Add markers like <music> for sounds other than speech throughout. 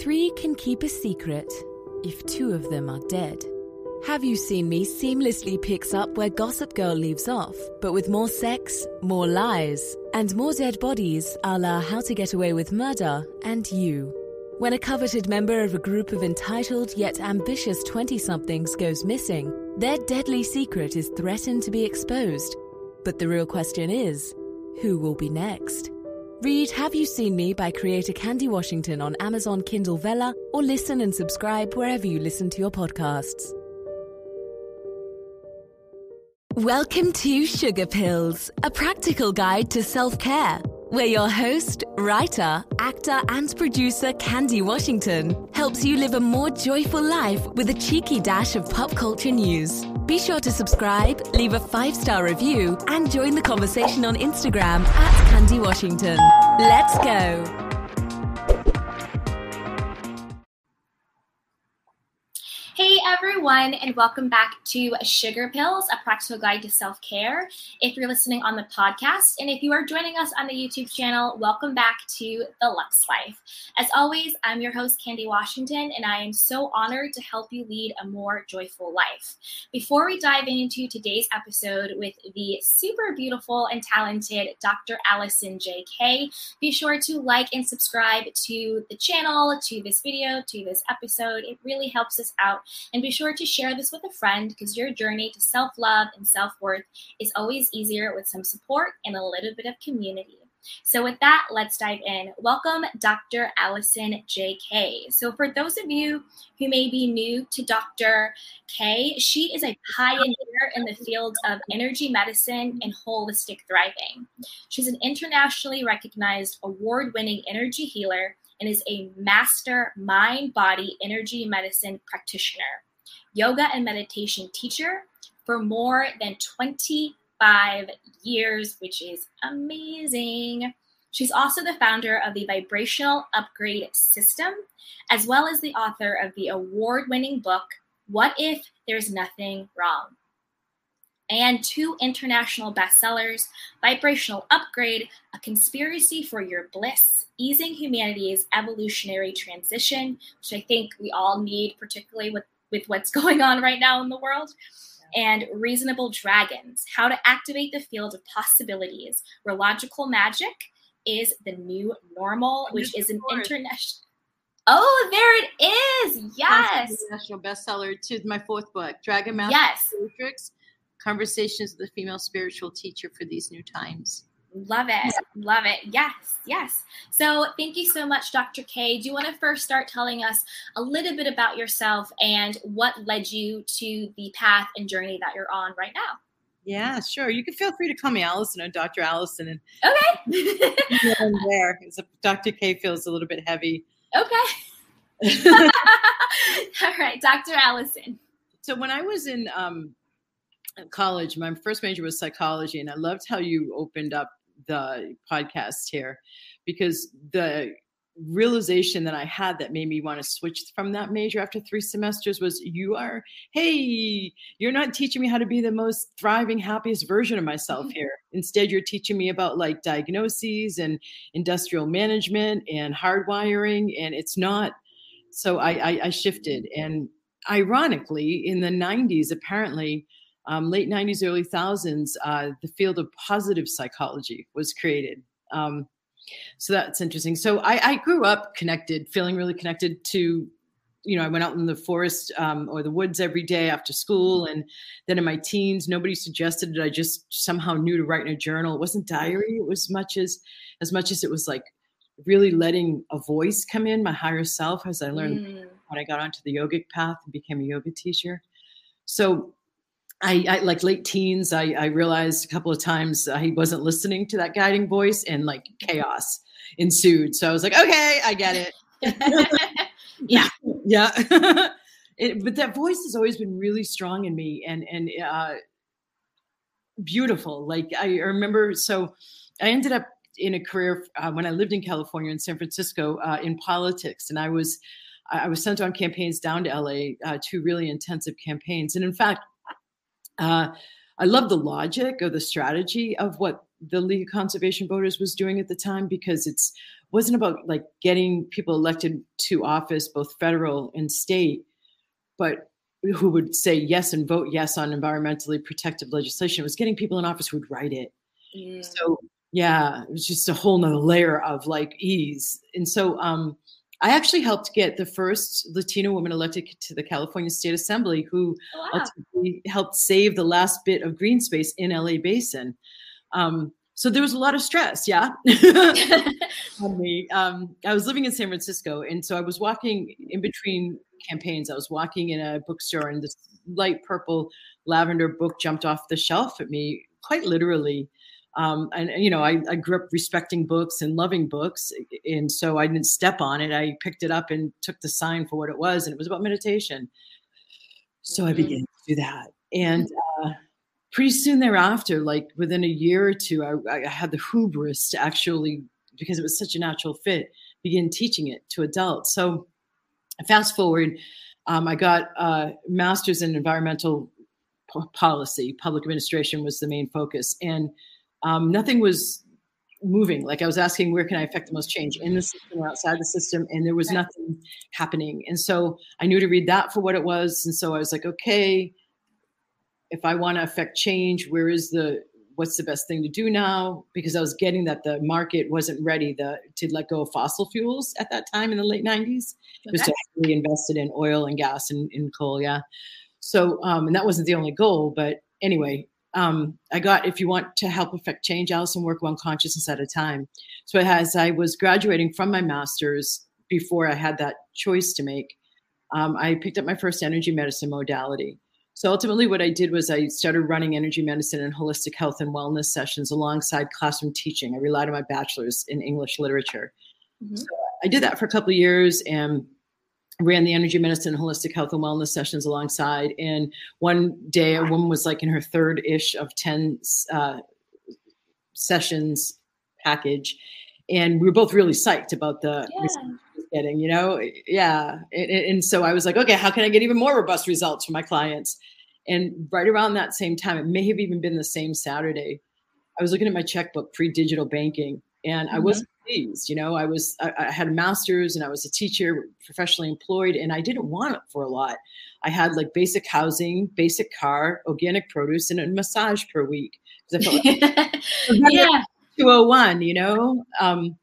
Three can keep a secret if two of them are dead. Have You Seen Me seamlessly picks up where Gossip Girl leaves off, but with more sex, more lies, and more dead bodies a la How to Get Away with Murder and You. When a coveted member of a group of entitled yet ambitious 20 somethings goes missing, their deadly secret is threatened to be exposed. But the real question is who will be next? Read Have You Seen Me by creator Candy Washington on Amazon Kindle Vella or listen and subscribe wherever you listen to your podcasts. Welcome to Sugar Pills, a practical guide to self care, where your host, writer, actor, and producer Candy Washington helps you live a more joyful life with a cheeky dash of pop culture news. Be sure to subscribe, leave a five star review, and join the conversation on Instagram at Candy Washington. Let's go. Everyone, and welcome back to Sugar Pills, a practical guide to self care. If you're listening on the podcast, and if you are joining us on the YouTube channel, welcome back to The Lux Life. As always, I'm your host, Candy Washington, and I am so honored to help you lead a more joyful life. Before we dive into today's episode with the super beautiful and talented Dr. Allison J. Kay, be sure to like and subscribe to the channel, to this video, to this episode. It really helps us out and be sure to share this with a friend because your journey to self love and self worth is always easier with some support and a little bit of community. So, with that, let's dive in. Welcome, Dr. Allison J. Kay So, for those of you who may be new to Dr. Kay, she is a pioneer in the field of energy medicine and holistic thriving. She's an internationally recognized award winning energy healer and is a master mind body energy medicine practitioner, yoga and meditation teacher for more than 25 years, which is amazing. She's also the founder of the Vibrational Upgrade System, as well as the author of the award winning book, What If There's Nothing Wrong? and two international bestsellers Vibrational Upgrade, A Conspiracy for Your Bliss, Easing Humanity's Evolutionary Transition, which I think we all need, particularly with, with what's <laughs> going on right now in the world. And Reasonable Dragons, How to Activate the Field of Possibilities, where logical magic is the new normal, which is an international. Oh, there it is. Yes. International bestseller to my fourth book, Dragon Master Yes. Matrix Conversations with a Female Spiritual Teacher for These New Times. Love it. Love it. Yes, yes. So thank you so much, Dr. Kay. Do you want to first start telling us a little bit about yourself and what led you to the path and journey that you're on right now? Yeah, sure. You can feel free to call me Allison or Dr. Allison and Okay. <laughs> there. Dr. Kay feels a little bit heavy. okay. <laughs> All right, Dr. Allison. so when I was in um, college, my first major was psychology, and I loved how you opened up the podcast here because the realization that I had that made me want to switch from that major after three semesters was you are, hey, you're not teaching me how to be the most thriving, happiest version of myself mm-hmm. here. Instead, you're teaching me about like diagnoses and industrial management and hardwiring, and it's not. So I, I, I shifted, mm-hmm. and ironically, in the 90s, apparently, um, late 90s, early thousands, uh, the field of positive psychology was created. Um, so that's interesting. So I, I grew up connected, feeling really connected to, you know, I went out in the forest um, or the woods every day after school. And then in my teens, nobody suggested it. I just somehow knew to write in a journal. It wasn't diary. It was much as, as much as it was like really letting a voice come in, my higher self, as I learned Mm. when I got onto the yogic path and became a yoga teacher. So I, I like late teens, I, I realized a couple of times I wasn't listening to that guiding voice and like chaos ensued. So I was like, okay, I get it. <laughs> yeah. yeah. <laughs> it, but that voice has always been really strong in me and, and, uh, beautiful. Like I remember, so I ended up in a career uh, when I lived in California in San Francisco uh, in politics, and I was I was sent on campaigns down to LA, uh, two really intensive campaigns, and in fact, uh, I love the logic or the strategy of what the League of Conservation Voters was doing at the time because it's wasn't about like getting people elected to office, both federal and state, but who would say yes and vote yes on environmentally protective legislation. It was getting people in office who would write it. So yeah, it was just a whole nother layer of like ease. And so um, I actually helped get the first Latina woman elected to the California State Assembly who oh, wow. ultimately helped save the last bit of green space in LA Basin. Um, so there was a lot of stress, yeah, <laughs> on me. Um, I was living in San Francisco, and so I was walking in between campaigns. I was walking in a bookstore, and this light purple lavender book jumped off the shelf at me, quite literally. Um, and you know, I, I, grew up respecting books and loving books, and so I didn't step on it. I picked it up and took the sign for what it was, and it was about meditation. So I mm-hmm. began to do that, and uh, pretty soon thereafter, like within a year or two, I, I had the hubris to actually, because it was such a natural fit, begin teaching it to adults. So fast forward, um, I got a master's in environmental policy. Public administration was the main focus, and um, nothing was moving. Like I was asking, where can I affect the most change in the system or outside the system? And there was nothing happening. And so I knew to read that for what it was. And so I was like, okay, if I want to affect change, where is the what's the best thing to do now? Because I was getting that the market wasn't ready the, to let go of fossil fuels at that time in the late 90s. Okay. It was actually invested in oil and gas and, in coal, yeah. So, um, and that wasn't the only goal, but anyway, um, I got if you want to help affect change, Allison, work one consciousness at a time. So as I was graduating from my master's, before I had that choice to make, um, I picked up my first energy medicine modality. So ultimately, what I did was I started running energy medicine and holistic health and wellness sessions alongside classroom teaching. I relied on my bachelor's in English literature. Mm-hmm. So I did that for a couple of years and ran the energy medicine holistic health and wellness sessions alongside. And one day a woman was like in her third ish of 10 uh, sessions package. And we were both really psyched about the yeah. getting you know? Yeah. And, and, so i was like okay how can i get even more robust results for my clients? And right around that same time it may have even been the same saturday i was looking at my checkbook pre-digital banking and mm-hmm. i wasn't You know, I was I, I, had a master's and I was a teacher, professionally employed, and I didn't want it for a lot. I had like basic housing, basic car, organic produce, and a massage per week. I felt like <laughs> yeah. 201, you know. Um,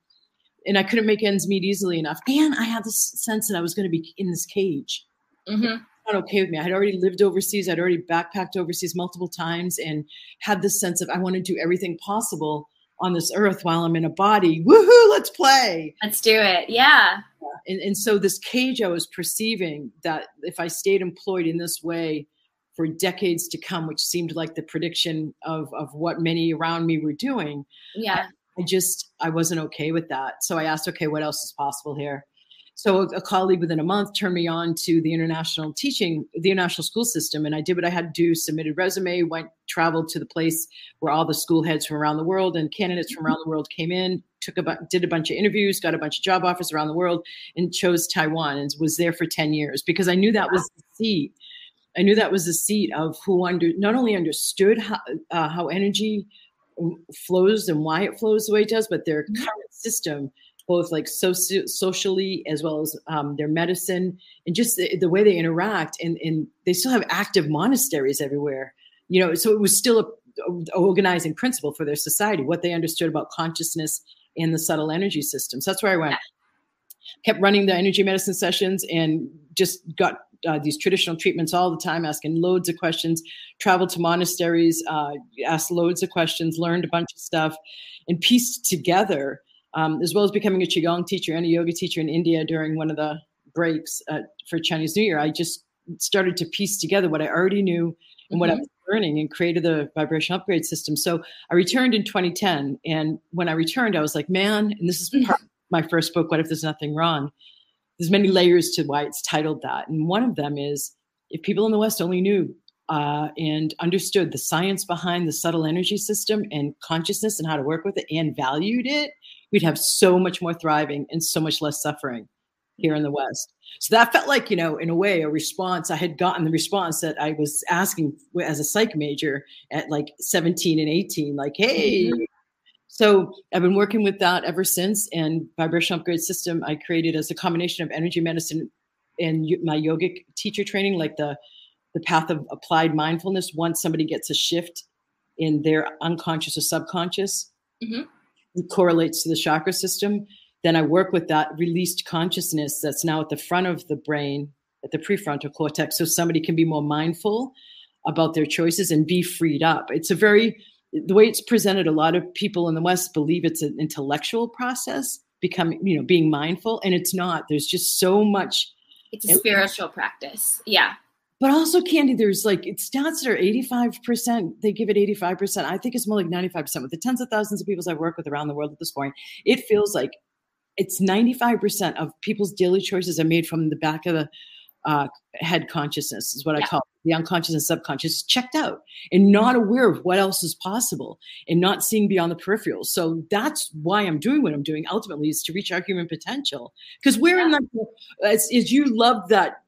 and I couldn't make ends meet easily enough. And I had this sense that I was going to be in this cage. Mm-hmm. Not okay with me. I had already lived overseas. I'd already backpacked overseas multiple times, and had this sense of I want to do everything possible on this earth while I'm in a body. Woohoo, let's play. Let's do it. Yeah. And, and so this cage I was perceiving that if I stayed employed in this way for decades to come, which seemed like the prediction of, of what many around me were doing. Yeah. I, I just, I wasn't okay with that. So I asked, okay, what else is possible here? So a, colleague within a month turned me on to the international teaching, the international school system, and I did what I had to do: submitted resume, went traveled to the place where all the school heads from around the world and candidates from around the world came in, took a did a bunch of interviews, got a bunch of job offers around the world, and chose Taiwan and was there for ten years because I knew that was the seat. I knew that was the seat of who under not only understood how, uh, how energy flows and why it flows the way it does, but their mm-hmm. current system both like soci- socially as well as um, their medicine and just the, the, way they interact. And, and they still have active monasteries everywhere, you know. So it was still a, a organizing principle for their society, what they understood about consciousness and the subtle energy systems. That's where I went. Kept running the energy medicine sessions and just got uh, these traditional treatments all the time, asking loads of questions. Traveled to monasteries, uh, asked loads of questions, learned a bunch of stuff, and pieced together um, as well as becoming a qigong teacher and a yoga teacher in India during one of the breaks uh, for Chinese New Year. I just started to piece together what I already knew and mm-hmm. what I mm-hmm. was learning and created the vibration upgrade system. So I returned in 2010, and when I returned, I was like, man, and this is part <laughs> of my first book. What if there's nothing wrong? There's many layers to why it's titled that, and one of them is if people in the West only knew uh, and understood the science behind the subtle energy system and consciousness and how to work with it and valued it, we'd have so much more thriving and so much less suffering here in the West. So that felt like, you know, in a way, a response. I had gotten the response that I was asking as a psych major at like 17 and 18, like, hey, mm-hmm. So I've been working with that ever since. And vibrational upgrade system I created as a combination of energy medicine and my yogic teacher training, like the the path of applied mindfulness. Once somebody gets a shift in their unconscious or subconscious, mm-hmm. Correlates to the chakra system. Then I work with that released consciousness that's now at the front of the brain, at the prefrontal cortex, so somebody can be more mindful about their choices and be freed up. It's a very the way it's presented, a lot of people in the West believe it's an intellectual process, becoming, you know, being mindful, and it's not. There's just so much. It's a spiritual practice. Yeah. But also, Candy, there's like it's stats that are 85%. They give it 85%. I think it's more like 95%. With the tens of thousands of people I work with around the world at this point, it feels like it's 95% of people's daily choices are made from the back of the uh, head consciousness is what yeah. I call it. the unconscious and subconscious checked out and not aware of what else is possible and not seeing beyond the peripheral. So that's why I'm doing what I'm doing ultimately is to reach our human potential. Because we're yeah. in that, as, as you love that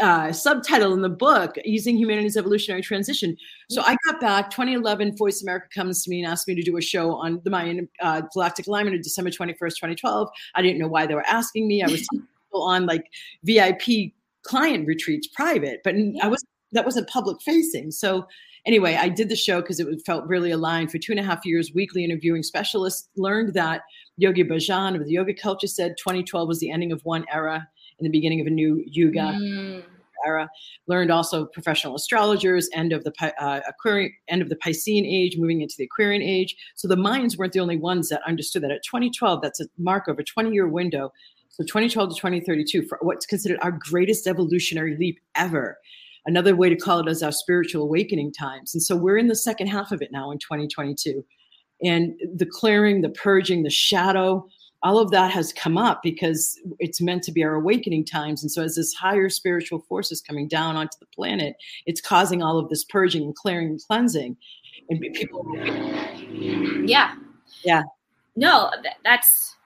uh, subtitle in the book, Easing Humanity's Evolutionary Transition. So I got back, 2011, VoiceAmerica comes to me and asked me to do a show on the Mayan uh, galactic alignment of December 21st, 2012. I didn't know why they were asking me. I was <laughs> <laughs> on like VIP client retreats private, but yeah. I was that wasn't public facing. So anyway, I did the show because it felt really aligned. For two and a half years, weekly interviewing specialists, learned that Yogi Bhajan of the yoga culture said 2012 was the ending of one era and the beginning of a new yuga. Mm. Era learned also professional astrologers end of the uh, Aquarian end of the Piscean age, moving into the Aquarian age. So the Mayans weren't the only ones that understood that. At 2012, that's a mark of a 20 year window so 2012 to 2032 for what's considered our greatest evolutionary leap ever. Another way to call it is our spiritual awakening times. And so we're in the second half of it now in 2022. And the clearing, the purging, the shadow, all of that has come up because it's meant to be our awakening times. And so, as this higher spiritual force is coming down onto the planet, it's causing all of this purging and clearing and cleansing. And people. Yeah. Yeah. No, that's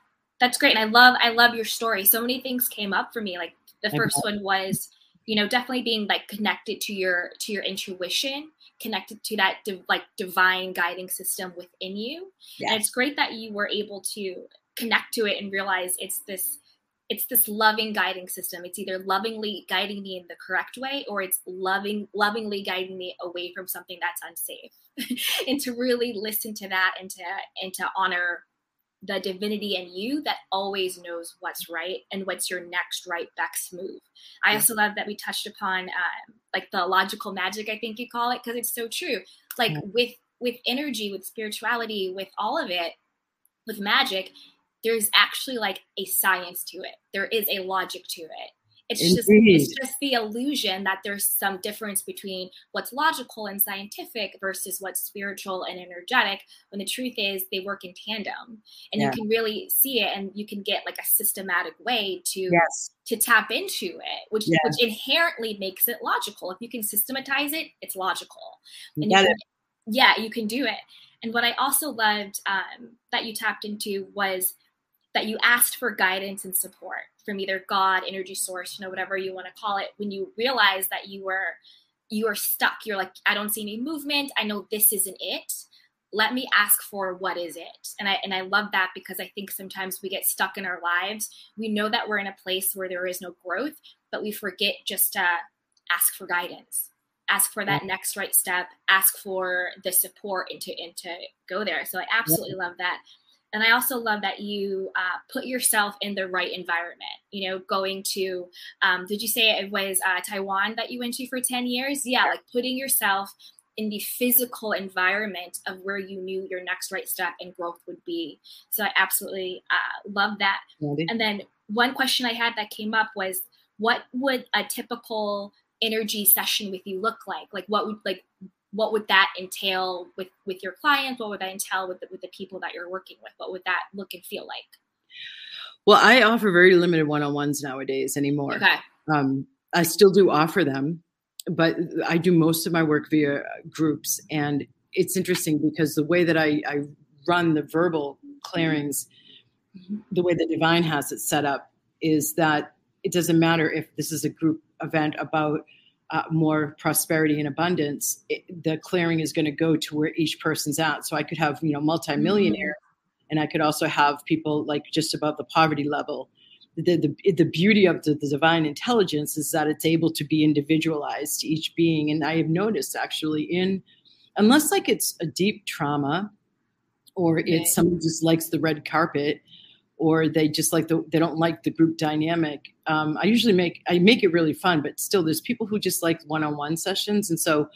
that's great. And I love I love your story. So many things came up for me. Like the first one was, you know, definitely being like connected to your to your intuition, connected to that like divine guiding system within you. Yes. And it's great that you were able to connect to it and realize it's this it's this loving guiding system it's either lovingly guiding me in the correct way or it's loving lovingly guiding me away from something that's unsafe <laughs> and to really listen to that and to and to honor the divinity in you that always knows what's right and what's your next right best move. I also love that we touched upon um, like the logical magic, I think you call it, because it's so true. Like yeah. with with energy, with spirituality, with all of it, with magic, there's actually like a science to it. There is a logic to it. It's Indeed. just it's just the illusion that there's some difference between what's logical and scientific versus what's spiritual and energetic. When the truth is they work in tandem, and yeah. you can really see it, and you can get like a systematic way to yes. to tap into it, which yes. which inherently makes it logical. If you can systematize it, it's logical. And you can, yeah, you can do it. And what I also loved um, that you tapped into was that you asked for guidance and support from either God, energy source, you know, whatever you want to call it, when you realize that you were you are stuck. You're like, I don't see any movement. I know this isn't it. Let me ask for what is it. And I and I love that because I think sometimes we get stuck in our lives. We know that we're in a place where there is no growth, but we forget just to ask for guidance ask for that next right step ask for the support and to and to go there so i absolutely love that and I also love that you uh, put yourself in the right environment. You know, going to, um, did you say it was uh, Taiwan that you went to for 10 years? Yeah, like putting yourself in the physical environment of where you knew your next right step and growth would be. So I absolutely uh, love that. And then one question I had that came up was, what would a typical energy session with you look like? Like, what would like what would that entail with with your clients? What would that entail with the, with the people that you're working with? What would that look and feel like? Well i offer very limited one-on-ones nowadays anymore. Okay. Um, i still do offer them but i do most of my work via groups. And it's interesting because the way that i, I run the verbal clearings mm-hmm. the way the divine has it set up is that it doesn't matter if this is a group event about uh, more prosperity and abundance, it, the clearing is going to go to where each person's at. So I could have, you know, multimillionaire and I could also have people like just above the poverty level. The, the, the beauty of the, the divine intelligence is that it's able to be individualized to each being. And I have noticed actually in, unless like it's a deep trauma or it's someone just likes the red carpet, or they just like the they don't like the group dynamic. Um, I usually make I make it really fun, but still, there's people who just like one-on-one sessions, and so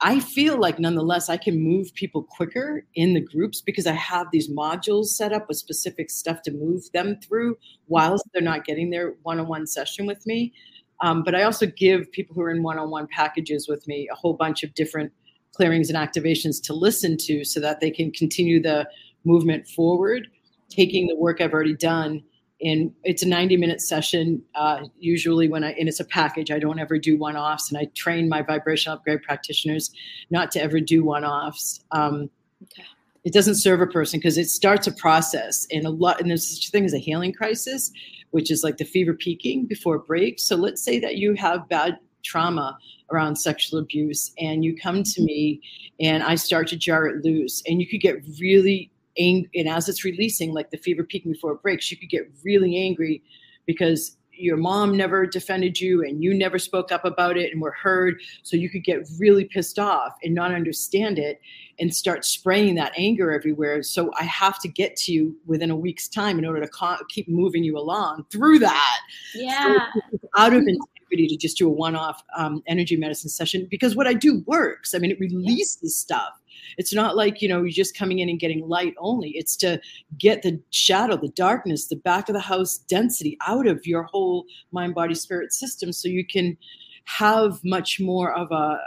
I feel like nonetheless I can move people quicker in the groups because I have these modules set up with specific stuff to move them through whilst they're not getting their one-on-one session with me. Um, but I also give people who are in one-on-one packages with me a whole bunch of different clearings and activations to listen to so that they can continue the movement forward taking the work I've already done. And it's a 90 minute session. Uh, usually, when I, and it's a package, I don't ever do one offs. And I train my vibrational upgrade practitioners not to ever do one offs. Um, okay. It doesn't serve a person because it starts a process. And a lot, and there's such a thing as a healing crisis, which is like the fever peaking before it breaks. So let's say that you have bad trauma around sexual abuse and you come to me and I start to jar it loose and you could get really ang- and as it's releasing, like the fever peaking before it breaks, you could get really angry because your mom never defended you and you never spoke up about it and were heard. So you could get really pissed off and not understand it and start spraying that anger everywhere. So I have to get to you within a week's time in order to co- keep moving you along through that. Yeah. So out of integrity to just do a one off um, energy medicine session because what I do works. I mean, it releases stuff it's not like, you know, you're just coming in and getting light only. It's to get the shadow, the darkness, the back of the house density out of your whole mind, body, spirit system so you can have much more of a,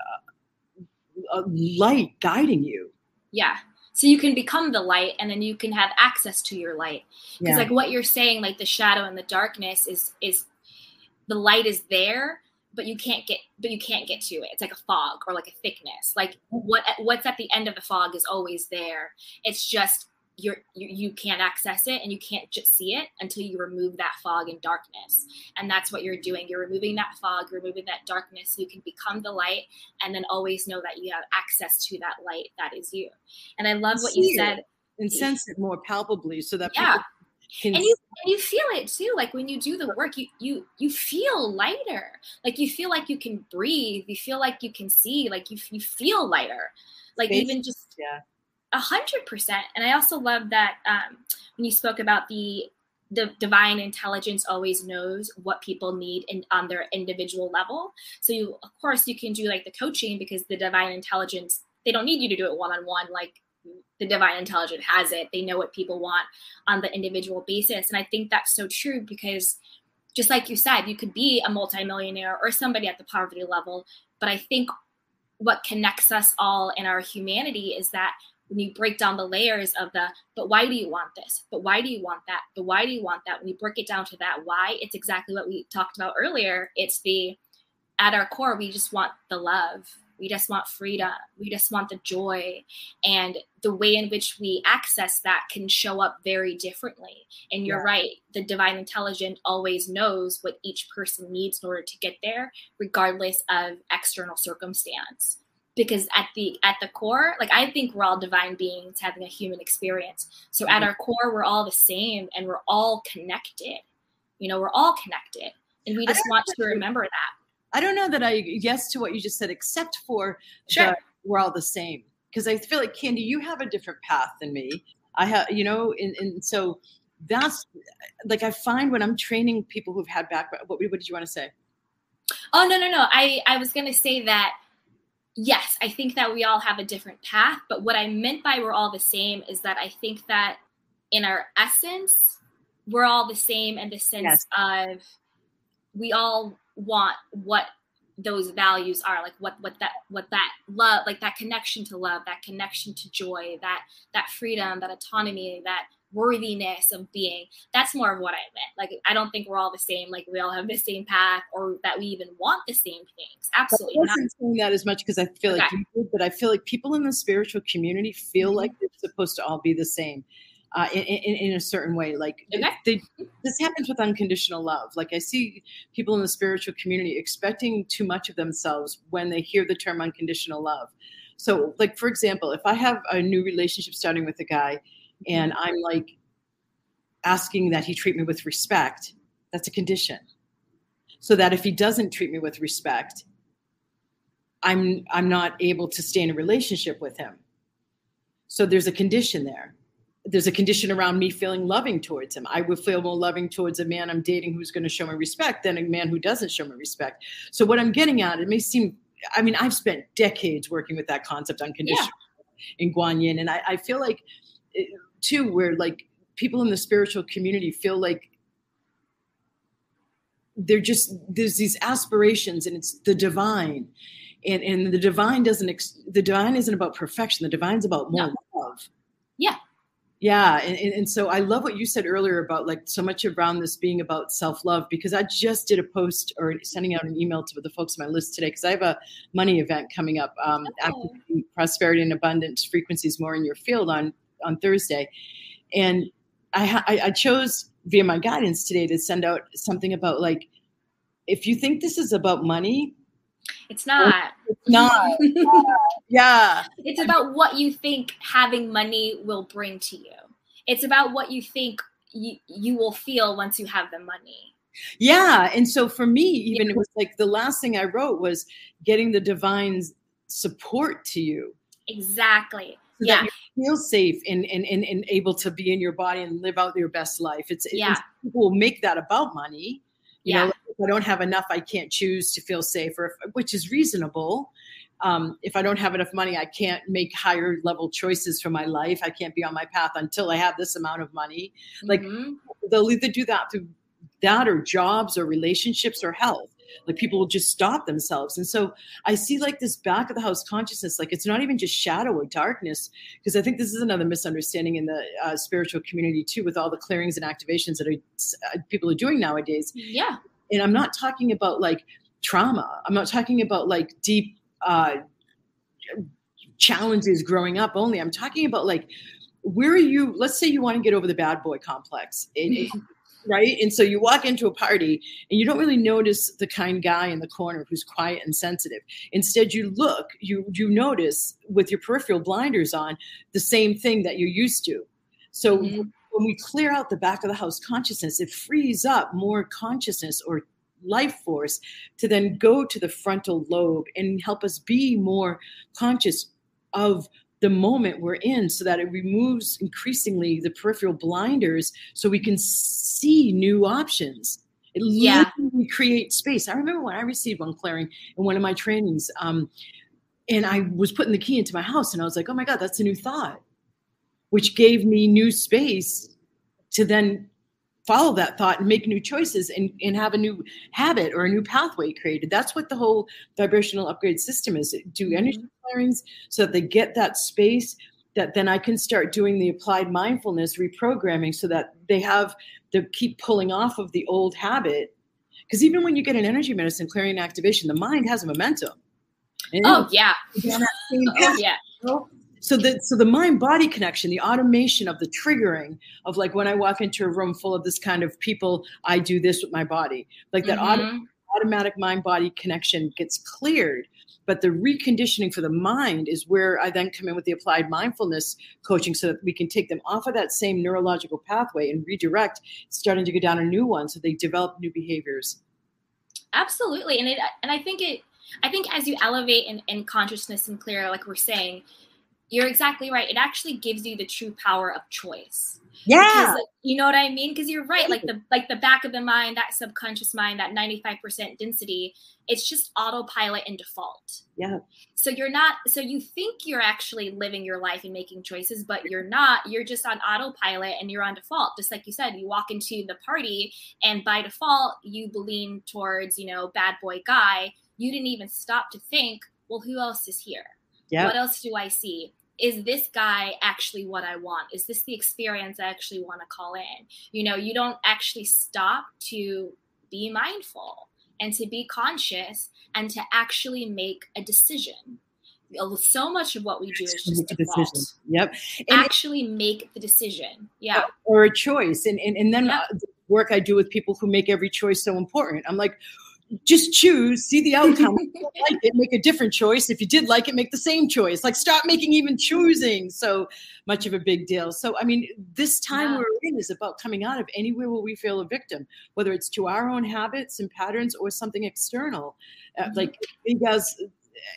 a light guiding you. Yeah so you can become the light and then you can have access to your light because yeah. like what you're saying like the shadow and the darkness is is the light is there but you can't get but you can't get to it. It's like a fog or like a thickness. Like what what's at the end of the fog is always there. It's just you're you, you can't access it and you can't just see it until you remove that fog and darkness. And that's what you're doing. You're removing that fog you're removing that darkness so you can become the light and then always know that you have access to that light that is you. And i love what you said. and sense it more palpably so that yeah and you and you feel it too like when you do the work you you you feel lighter. Like you feel like you can breathe you feel like you can see like you, you feel lighter. Like even just yeah. a hundred percent. And i also love that um, when you spoke about the the divine intelligence always knows what people need in, on their individual level. So you of course you can do like the coaching because the divine intelligence they don't need you to do it one-on-one like the divine intelligence has it. They know what people want on the individual basis. And I think that's so true because just like you said, you could be a multimillionaire or somebody at the poverty level. But I think what connects us all in our humanity is that when you break down the layers of the, but why do you want this? But why do you want that? But why do you want that? When you break it down to that why, it's exactly what we talked about earlier. It's the, at our core, we just want the love we just want freedom. We just want the joy. And the way in which we access that can show up very differently. And you're yeah. right, the divine intelligence always knows what each person needs in order to get there, regardless of external circumstance. Because at the at the core, like I think we're all divine beings having a human experience. So mm-hmm. at our core, we're all the same and we're all connected. You know, we're all connected. And we just want to remember that. I don't know that I yes to what you just said, except for sure. we're all the same. Because I feel like Candy, you have a different path than me. I have, you know, and, and so that's like I find when I'm training people who've had back. What, what did you want to say? Oh no no no! I I was gonna say that yes, I think that we all have a different path. But what I meant by we're all the same is that I think that in our essence, we're all the same in the sense yes. of we all want what those values are like what what that what that love like that connection to love that connection to joy that that freedom that autonomy that worthiness of being. That's more of what i meant. Like i don't think we're all the same. Like we all have the same path or that we even want the same things. Absolutely I wasn't not. saying that as much because i feel okay. like you did, but i feel like people in the spiritual community feel mm-hmm. like they're supposed to all be the same uh, in, in, in, a certain way. Like they, this happens with unconditional love. Like I see people in the spiritual community expecting too much of themselves when they hear the term unconditional love. So, like for example, if I have a new relationship starting with a guy, and I'm like asking that he treat me with respect, that's a condition. So that if he doesn't treat me with respect, I'm I'm not able to stay in a relationship with him. So there's a condition there. There's a condition around me feeling loving towards him. I would feel more loving towards a man I'm dating who's going to show me respect than a man who doesn't show me respect. So what I'm getting at, it may seem I mean, I've spent decades working with that concept unconditional yeah. in Guanyin. And I, I feel like eh, too, where like people in the spiritual community feel like they're just there's these aspirations and it's the divine and and the divine doesn't ex- the divine isn't about perfection the divine's about more no. love yeah yeah and, and, and so i love what you said earlier about like so much around this being about self-love because i just did a post or sending out an email to the folks on my list today because i have a money event coming up um oh. prosperity and abundance frequencies more in your field on on thursday and I, I, I chose via my guidance today to send out something about like if you think this is about money it's not it's not <laughs> yeah it's about what you think having money will bring to you it's about what you think you, you will feel once you have the money yeah and so for me even yeah. it was like the last thing i wrote was getting the divine support to you exactly so yeah. feel safe and, and, and, and able to be in your body and live out your best life. It's, yeah. It's, people will make that about money. You yeah. know, I don't have enough, I can't choose to feel safe, or if, which is reasonable. Um, if I don't have enough money, I can't make higher level choices for my life. I can't be on my path until I have this amount of money. Like mm-hmm. they'll either do that through that or jobs or relationships or health like people will just stop themselves and so i see like this back of the house consciousness like it's not even just shadow or darkness because i think this is another misunderstanding in the uh, spiritual community too with all the clearings and activations that are, uh, people are doing nowadays yeah and i'm not talking about like trauma i'm not talking about like deep uh, challenges growing up only i'm talking about like where are you let's say you want to get over the bad boy complex it, it, right? And so you walk into a party and you don't really notice the kind guy in the corner who's quiet and sensitive. Instead, you look, you you notice with your peripheral blinders on the same thing that you're used to. So mm-hmm. When we clear out the back of the house consciousness, it frees up more consciousness or life force to then go to the frontal lobe and help us be more conscious of the moment we're in so that it removes increasingly the peripheral blinders so we can see new options. It yeah. literally creates space. I remember when I received one clearing in one of my trainings, um, and I was putting the key into my house, and I was like, oh my God, that's a new thought, which gave me new space to then follow that thought and make new choices and, and have a new habit or a new pathway created. That's what the whole vibrational upgrade system is. Do mm-hmm. energy clearings so that they get that space that then I can start doing the applied mindfulness reprogramming so that they have to keep pulling off of the old habit. Because even when you get an energy medicine clearing activation, the mind has a momentum. And oh yeah. <laughs> oh yeah. So the so the mind body connection, the automation of the triggering of like when I walk into a room full of this kind of people, I do this with my body. Like that mm-hmm. auto, automatic mind body connection gets cleared. But the reconditioning for the mind is where I then come in with the applied mindfulness coaching so that we can take them off of that same neurological pathway and redirect, starting to go down a new one so they develop new behaviors. Absolutely. And it and I think it I think as you elevate in, in consciousness and clear, like we're saying, you're exactly right. It actually gives you the true power of choice. Yeah. Because, like, you know what I mean? Because you're right. Like the like the back of the mind, that subconscious mind, that 95% density, it's just autopilot and default. Yeah. So you're not so you think you're actually living your life and making choices, but you're not. You're just on autopilot and you're on default. Just like you said, you walk into the party and by default you lean towards, you know, bad boy guy. You didn't even stop to think, well, who else is here? Yeah. What else do I see? Is this guy actually what I want? Is this the experience I actually want to call in? You know, you don't actually stop to be mindful and to be conscious and to actually make a decision. So much of what we do is just default. Decision. Yep. And actually make the decision. Yeah. Or a choice. And and, and then yep. the work I do with people who make every choice so important. I'm like, just choose, see the outcome, like it, make a different choice. If you did like it, make the same choice. Like stop making even choosing so much of a big deal. So I mean, this time yeah. we're in is about coming out of anywhere where we feel a victim, whether it's to our own habits and patterns or something external, uh, mm-hmm. like as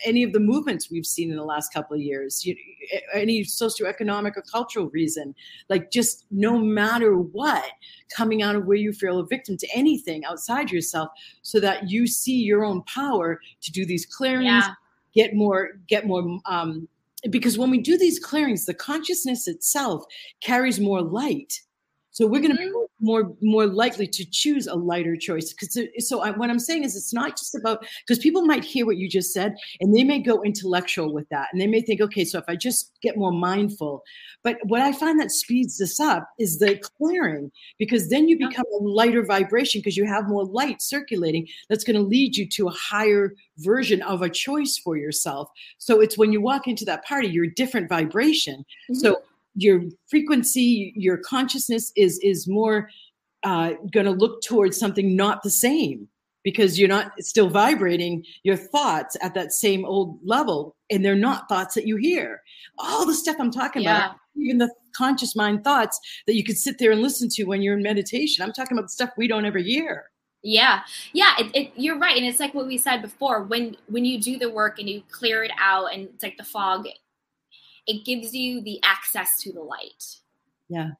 any of the movements we've seen in the last couple of years, you, any socioeconomic or cultural reason, like just no matter what, coming out of where you feel a victim to anything outside yourself, so that you see your own power to do these clearings, yeah. get more, get more. Um, because when we do these clearings, the consciousness itself carries more light so we're going to mm-hmm. be more more likely to choose a lighter choice. Because so I, what I'm saying is, it's not just about because people might hear what you just said and they may go intellectual with that, and they may think, okay, so if I just get more mindful, but what I find that speeds this up is the clearing, because then you become a lighter vibration because you have more light circulating. That's going to lead you to a higher version of a choice for yourself. So it's when you walk into that party, you're a different vibration. Mm-hmm. So your frequency, your consciousness is is more uh, going to look towards something not the same because you're not still vibrating your thoughts at that same old level and they're not thoughts that you hear. All the stuff i'm talking yeah. about even the conscious mind thoughts that you could sit there and listen to when you're in meditation. I'm talking about stuff we don't ever hear. Yeah. Yeah it, it, you're right and it's like what we said before when when you do the work and you clear it out and it's like the fog it gives you the access to the light. Yeah.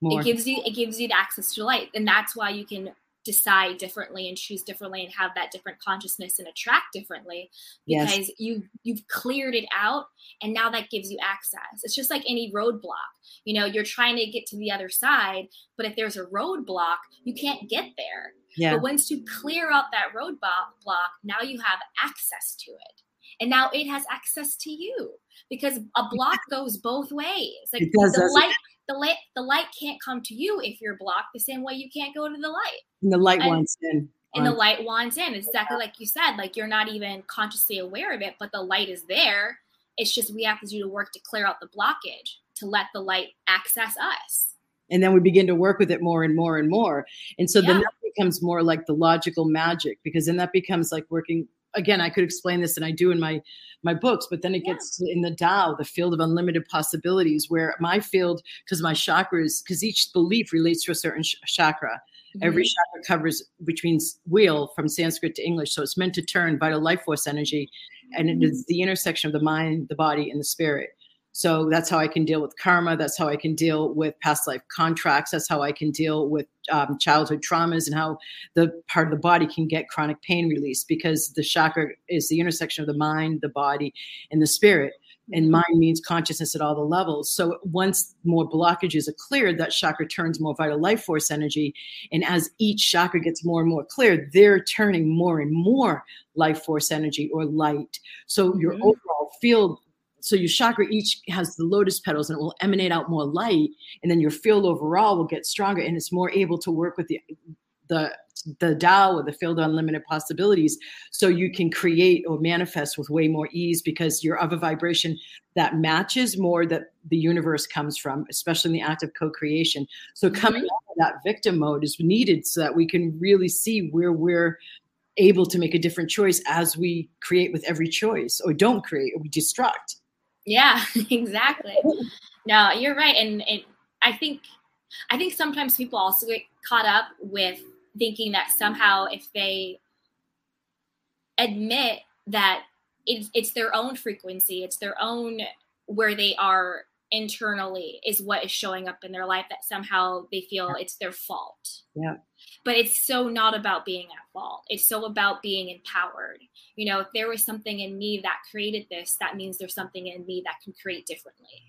More. It gives you it gives you the access to light. And that's why you can decide differently and choose differently and have that different consciousness and attract differently because yes. you you've cleared it out and now that gives you access it's just like any roadblock you know you're trying to get to the other side but if there's a roadblock you can't get there yeah. but once you clear out that roadblock block now you have access to it and now it has access to you because a block goes both ways. Like does, the light, the light, the light can't come to you if you're blocked the same way you can't go to the light. And the light and, wants in. And the light wants in. exactly like you said. Like you're not even consciously aware of it, but the light is there. It's just we have to do the work to clear out the blockage to let the light access us and then we begin to work with it more and more and more and so yeah. then that becomes more like the logical magic because then that becomes like working again, I could explain this, and I do in my my books, but then it gets yeah. in the Tao, the field of unlimited possibilities, where my field, because my chakras, because each belief relates to a certain sh- chakra. Mm-hmm. Every chakra covers between wheel from Sanskrit to English, so it's meant to turn vital life force energy, and mm-hmm. it is the intersection of the mind, the body, and the spirit. So that's how I can deal with karma. That's how I can deal with past life contracts. That's how I can deal with um, childhood traumas and how the part of the body can get chronic pain release because the chakra is the intersection of the mind, the body, and the spirit. And mm-hmm. mind means consciousness at all the levels. So once more blockages are cleared, that chakra turns more vital life force energy. And as each chakra gets more and more clear, they're turning more and more life force energy or light. So your mm-hmm. overall field so your chakra each has the lotus petals and it will emanate out more light and then your field overall will get stronger and it's more able to work with the the the Tao or the field of unlimited possibilities. So you can create or manifest with way more ease because you're of a vibration that matches more that the universe comes from, especially in the act of co-creation. So coming mm-hmm. out of that victim mode is needed so that we can really see where we're able to make a different choice as we create with every choice or don't create or we destruct. Yeah, <laughs> exactly. No, you're right. And it, I think, I think sometimes people also get caught up with thinking that somehow if they admit that it's, it's their own frequency, it's their own where they are internally is what is showing up in their life that somehow they feel yeah. it's their fault. Yeah. But it's so not about being at fault. It's so about being empowered. You know, if there was something in me that created this, that means there's something in me that can create differently.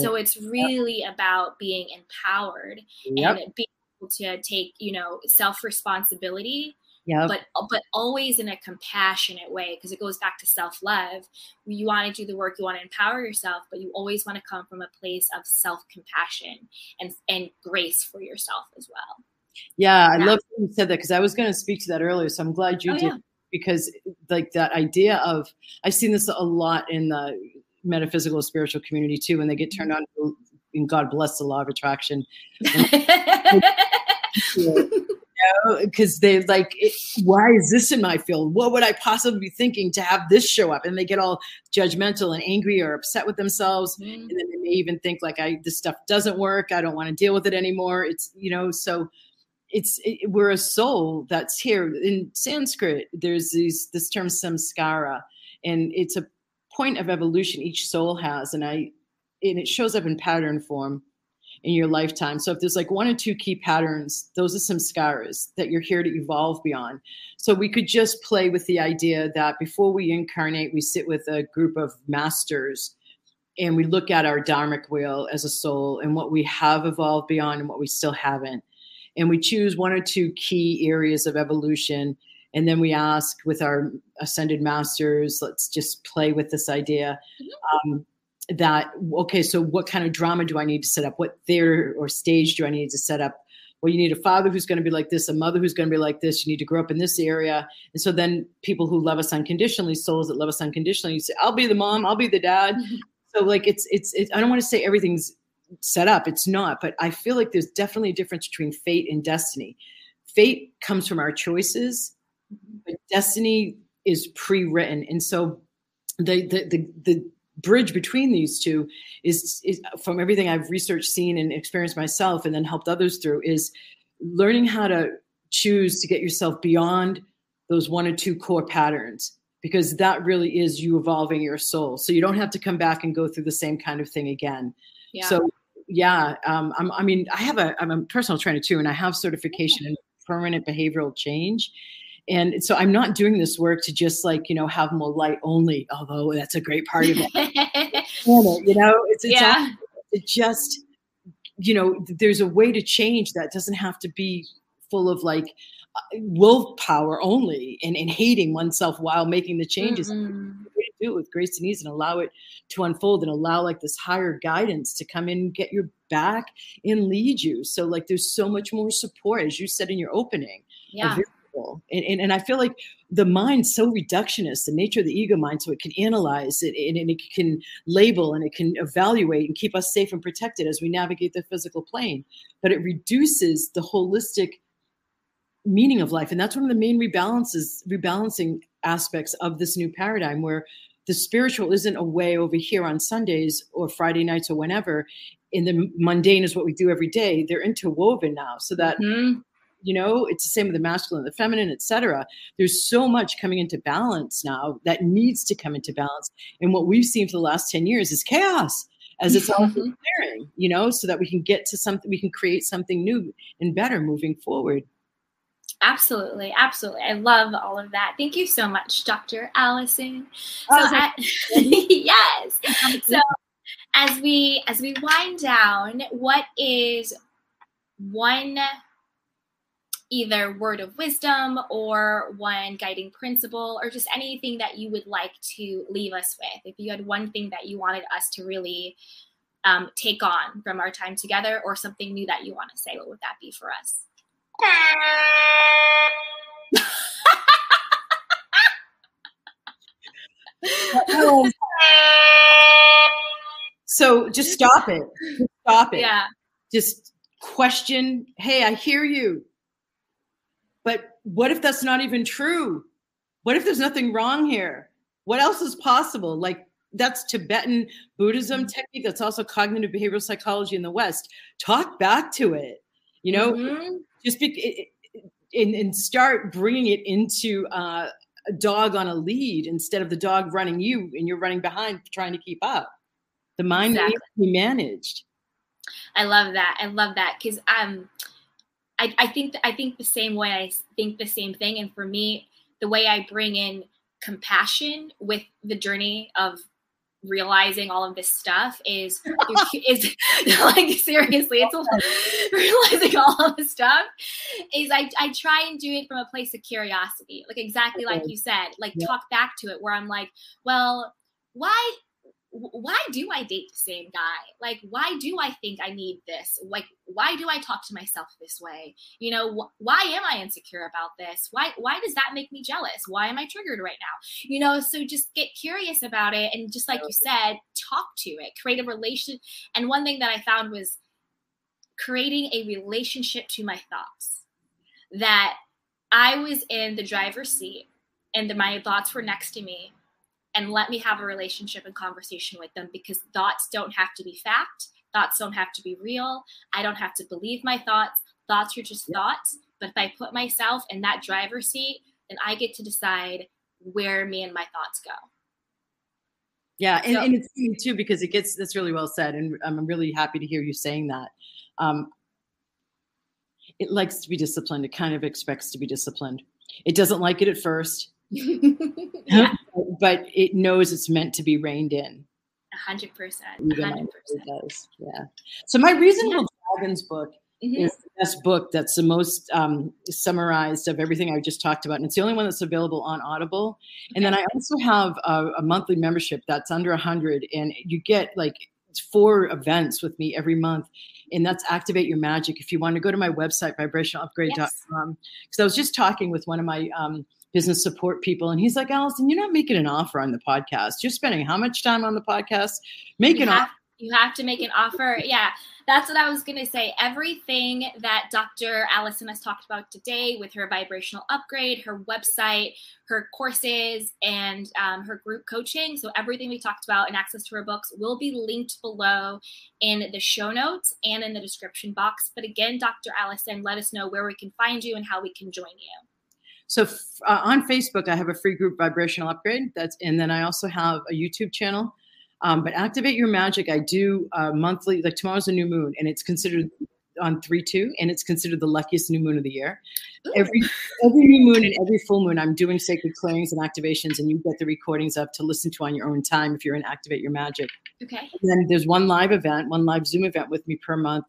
So it's really yep. about being empowered yep. and being able to take, you know, self responsibility yeah but but always in a compassionate way because it goes back to self-love. You want to do the work you want to empower yourself but you always want to come from a place of self-compassion and and grace for yourself as well. Yeah i love you said that because i was going to speak to that earlier so i'm glad you oh, did yeah. because like that idea of i've seen this a lot in the metaphysical spiritual community too when they get turned mm-hmm. on and god bless the law of attraction <laughs> <laughs> <laughs> you know, they like, it, why is this in my field? What would I possibly be thinking to have this show up? And they get all judgmental and angry or upset with themselves, mm. and then they may even think like, I this stuff doesn't work. I don't want to deal with it anymore. It's you know, so it's it, we're a soul that's here in Sanskrit. There's these this term samskara, and it's a point of evolution each soul has, and I and it shows up in pattern form in your lifetime. So if there's like one or two key patterns, those are some scars that you're here to evolve beyond. So we could just play with the idea that before we incarnate, we sit with a group of masters and we look at our dharmic wheel as a soul and what we have evolved beyond and what we still haven't. And we choose one or two key areas of evolution. And then we ask with our ascended masters, let's just play with this idea. Mm-hmm. Um, that okay so what kind of drama do i need to set up? What theater or stage do i need to set up? Well you need a father who's going to be like this a mother who's going to be like this. You need to grow up in this area. And so then people who love us unconditionally souls that love us unconditionally you say i'll be the mom i'll be the dad. Mm-hmm. so like it's, it's it's i don't want to say everything's set up it's not but i feel like there's definitely a difference between fate and destiny. Fate comes from our choices mm-hmm. but destiny is pre-written. And so the the the, the bridge between these two is, is from everything I've researched, seen, and experienced myself, and then helped others through is learning how to choose to get yourself beyond those one or two core patterns because that really is you evolving your soul. So you don't have to come back and go through the same kind of thing again. Yeah. So yeah, um, i mean, I have a I'm a personal trainer too, and I have certification in permanent behavioral change and so i'm not doing this work to just like you know have more light only although that's a great part of it. <laughs> You know it's, it's yeah. it just you know there's a way to change that doesn't have to be full of like uh, willpower only and, and hating oneself while making the changes. Mm-hmm. do it with grace and ease and allow it to unfold and allow like this higher guidance to come in and get your back and lead you. So like there's so much more support as you said in your opening yeah people. And, and, and I feel like the mind's so reductionist, the nature of the ego mind, so it can analyze it and, and it can label and it can evaluate and keep us safe and protected as we navigate the physical plane. But it reduces the holistic meaning of life. And that's one of the main rebalances, rebalancing aspects of this new paradigm where the spiritual isn't a way over here on Sundays or Friday nights or whenever. In the mundane is what we do every day. They're interwoven now, so that mm-hmm you know it's the same with the masculine the feminine etc there's so much coming into balance now that needs to come into balance and what we've seen for the last 10 years is chaos as it's all mm-hmm. clearing you know so that we can get to something we can create something new and better moving forward Absolutely, absolutely. I love all of that. Thank you so much, Dr. Allison. So, oh, <laughs> yes. So, as we as we wind down, what is one either word of wisdom or one guiding principle or just anything that you would like to leave us with. If you had one thing that you wanted us to really um, take on from our time together or something new that you want to say, what would that be for us? so just stop it. stop it. Yeah. Just question, hey, I hear you. But what if that's not even true? What if there's nothing wrong here? What else is possible? Like that's Tibetan Buddhism mm-hmm. technique. That's also cognitive behavioral psychology in the West. Talk back to it. You know, mm-hmm. just be, and, and start bringing it into uh, a dog on a lead instead of the dog running you and you're running behind trying to keep up. The mind exactly. needs to be managed. I love that. I love that because um I, I think I think the same way. I think the same thing. And for me, the way I bring in compassion with the journey of realizing all of this stuff is <laughs> is <laughs> like seriously it's a, <laughs> realizing all of this stuff is I, I try and do it from a place of curiosity like exactly like you said like yeah. talk back to it where i'm like well why why do I date the same guy? Like, why do I think I need this? Like, why do I talk to myself this way? You know, wh- why am I insecure about this? Why why does that make me jealous? Why am I triggered right now? You know, so just get curious about it and just like you said, talk to it, create a relation. And one thing that I found was creating a relationship to my thoughts that I was in the driver's seat and my thoughts were next to me and let me have a relationship and conversation with them because thoughts don't have to be fact. Thoughts don't have to be real. I don't have to believe my thoughts. Thoughts are just thoughts. But if I put myself in that driver's seat, then I get to decide where me and my thoughts go. Yeah, and, so, and it's too because it gets that's really well said, and I'm really happy to hear you saying that. Um, it likes to be disciplined. It kind of expects to be disciplined. It doesn't like it at first, <laughs> yeah. <laughs> but it knows it's meant to be reined in. A hundred percent. hundred percent. Yeah. So my reasonable yeah. dragons book mm-hmm. is the best book that's the most um, summarized of everything I just talked about. And it's the only one that's available on Audible. And then I also have a, a monthly membership that's under a hundred and you get like four events with me every month and that's activate your magic if you want to go to my website vibrationalupgrade.com because i was just talking with one of my um, business support people. And he's like, Allison, you're not making an offer on the podcast. You're spending how much time on the podcast? Make an offer. You have to make an offer. Yeah, that's what I was going to say. Everything that Dr. Allison has talked about today with her vibrational upgrade, her website, her courses, and um, her group coaching. So, everything we talked about and access to her books will be linked below in the show notes and in the description box. But again, Dr. Allison, let us know where we can find you and how we can join you. So uh, on Facebook, I have a free group vibrational upgrade. That's and then I also have a YouTube channel. Um, but activate your magic. I do uh, monthly. Like tomorrow's a new moon, and it's considered on three two, and it's considered the luckiest new moon of the year. Every every new moon and every full moon, I'm doing sacred clearings and activations, and you get the recordings up to listen to on your own time if you're in Activate Your Magic. Okay. And then there's one live event, one live Zoom event with me per month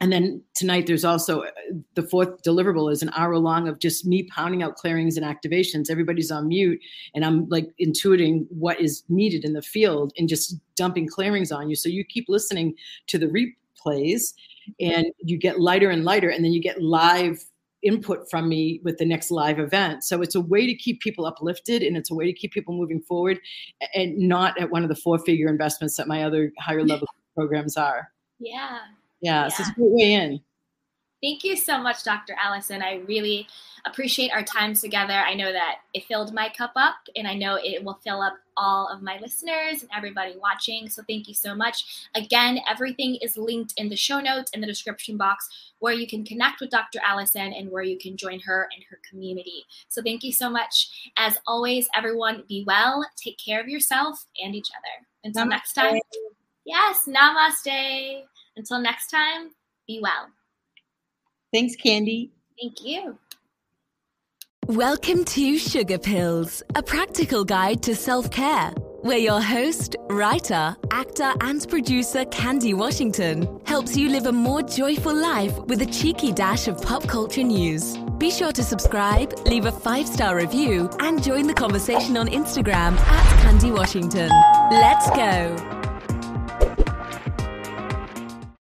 and then tonight there's also uh, the fourth deliverable is an hour long of just me pounding out clearings and activations. Everybody's on mute and i'm like intuiting what is needed in the field and just dumping clearings on you. So you keep listening to the replays and you get lighter and lighter and then you get live input from me with the next live event. So it's a way to keep people uplifted and it's a way to keep people moving forward and not at one of the four figure investments that my other higher level programs are. Yeah yeah, yeah. so it's a great way in. Thank you so much, Dr. Allison. I really appreciate our time together. I know that it filled my cup up, and I know it will fill up all of my listeners and everybody watching. So thank you so much. Again, everything is linked in the show notes in the description box where you can connect with Dr. Allison and where you can join her and her community. So thank you so much. As always, everyone, be well, take care of yourself and each other. Until namaste. next time. Yes, namaste. Until next time, be well. Thanks, Candy. Thank you. Welcome to Sugar Pills, a practical guide to self care, where your host, writer, actor, and producer Candy Washington helps you live a more joyful life with a cheeky dash of pop culture news. Be sure to subscribe, leave a five star review, and join the conversation on Instagram at Candy Washington. Let's go.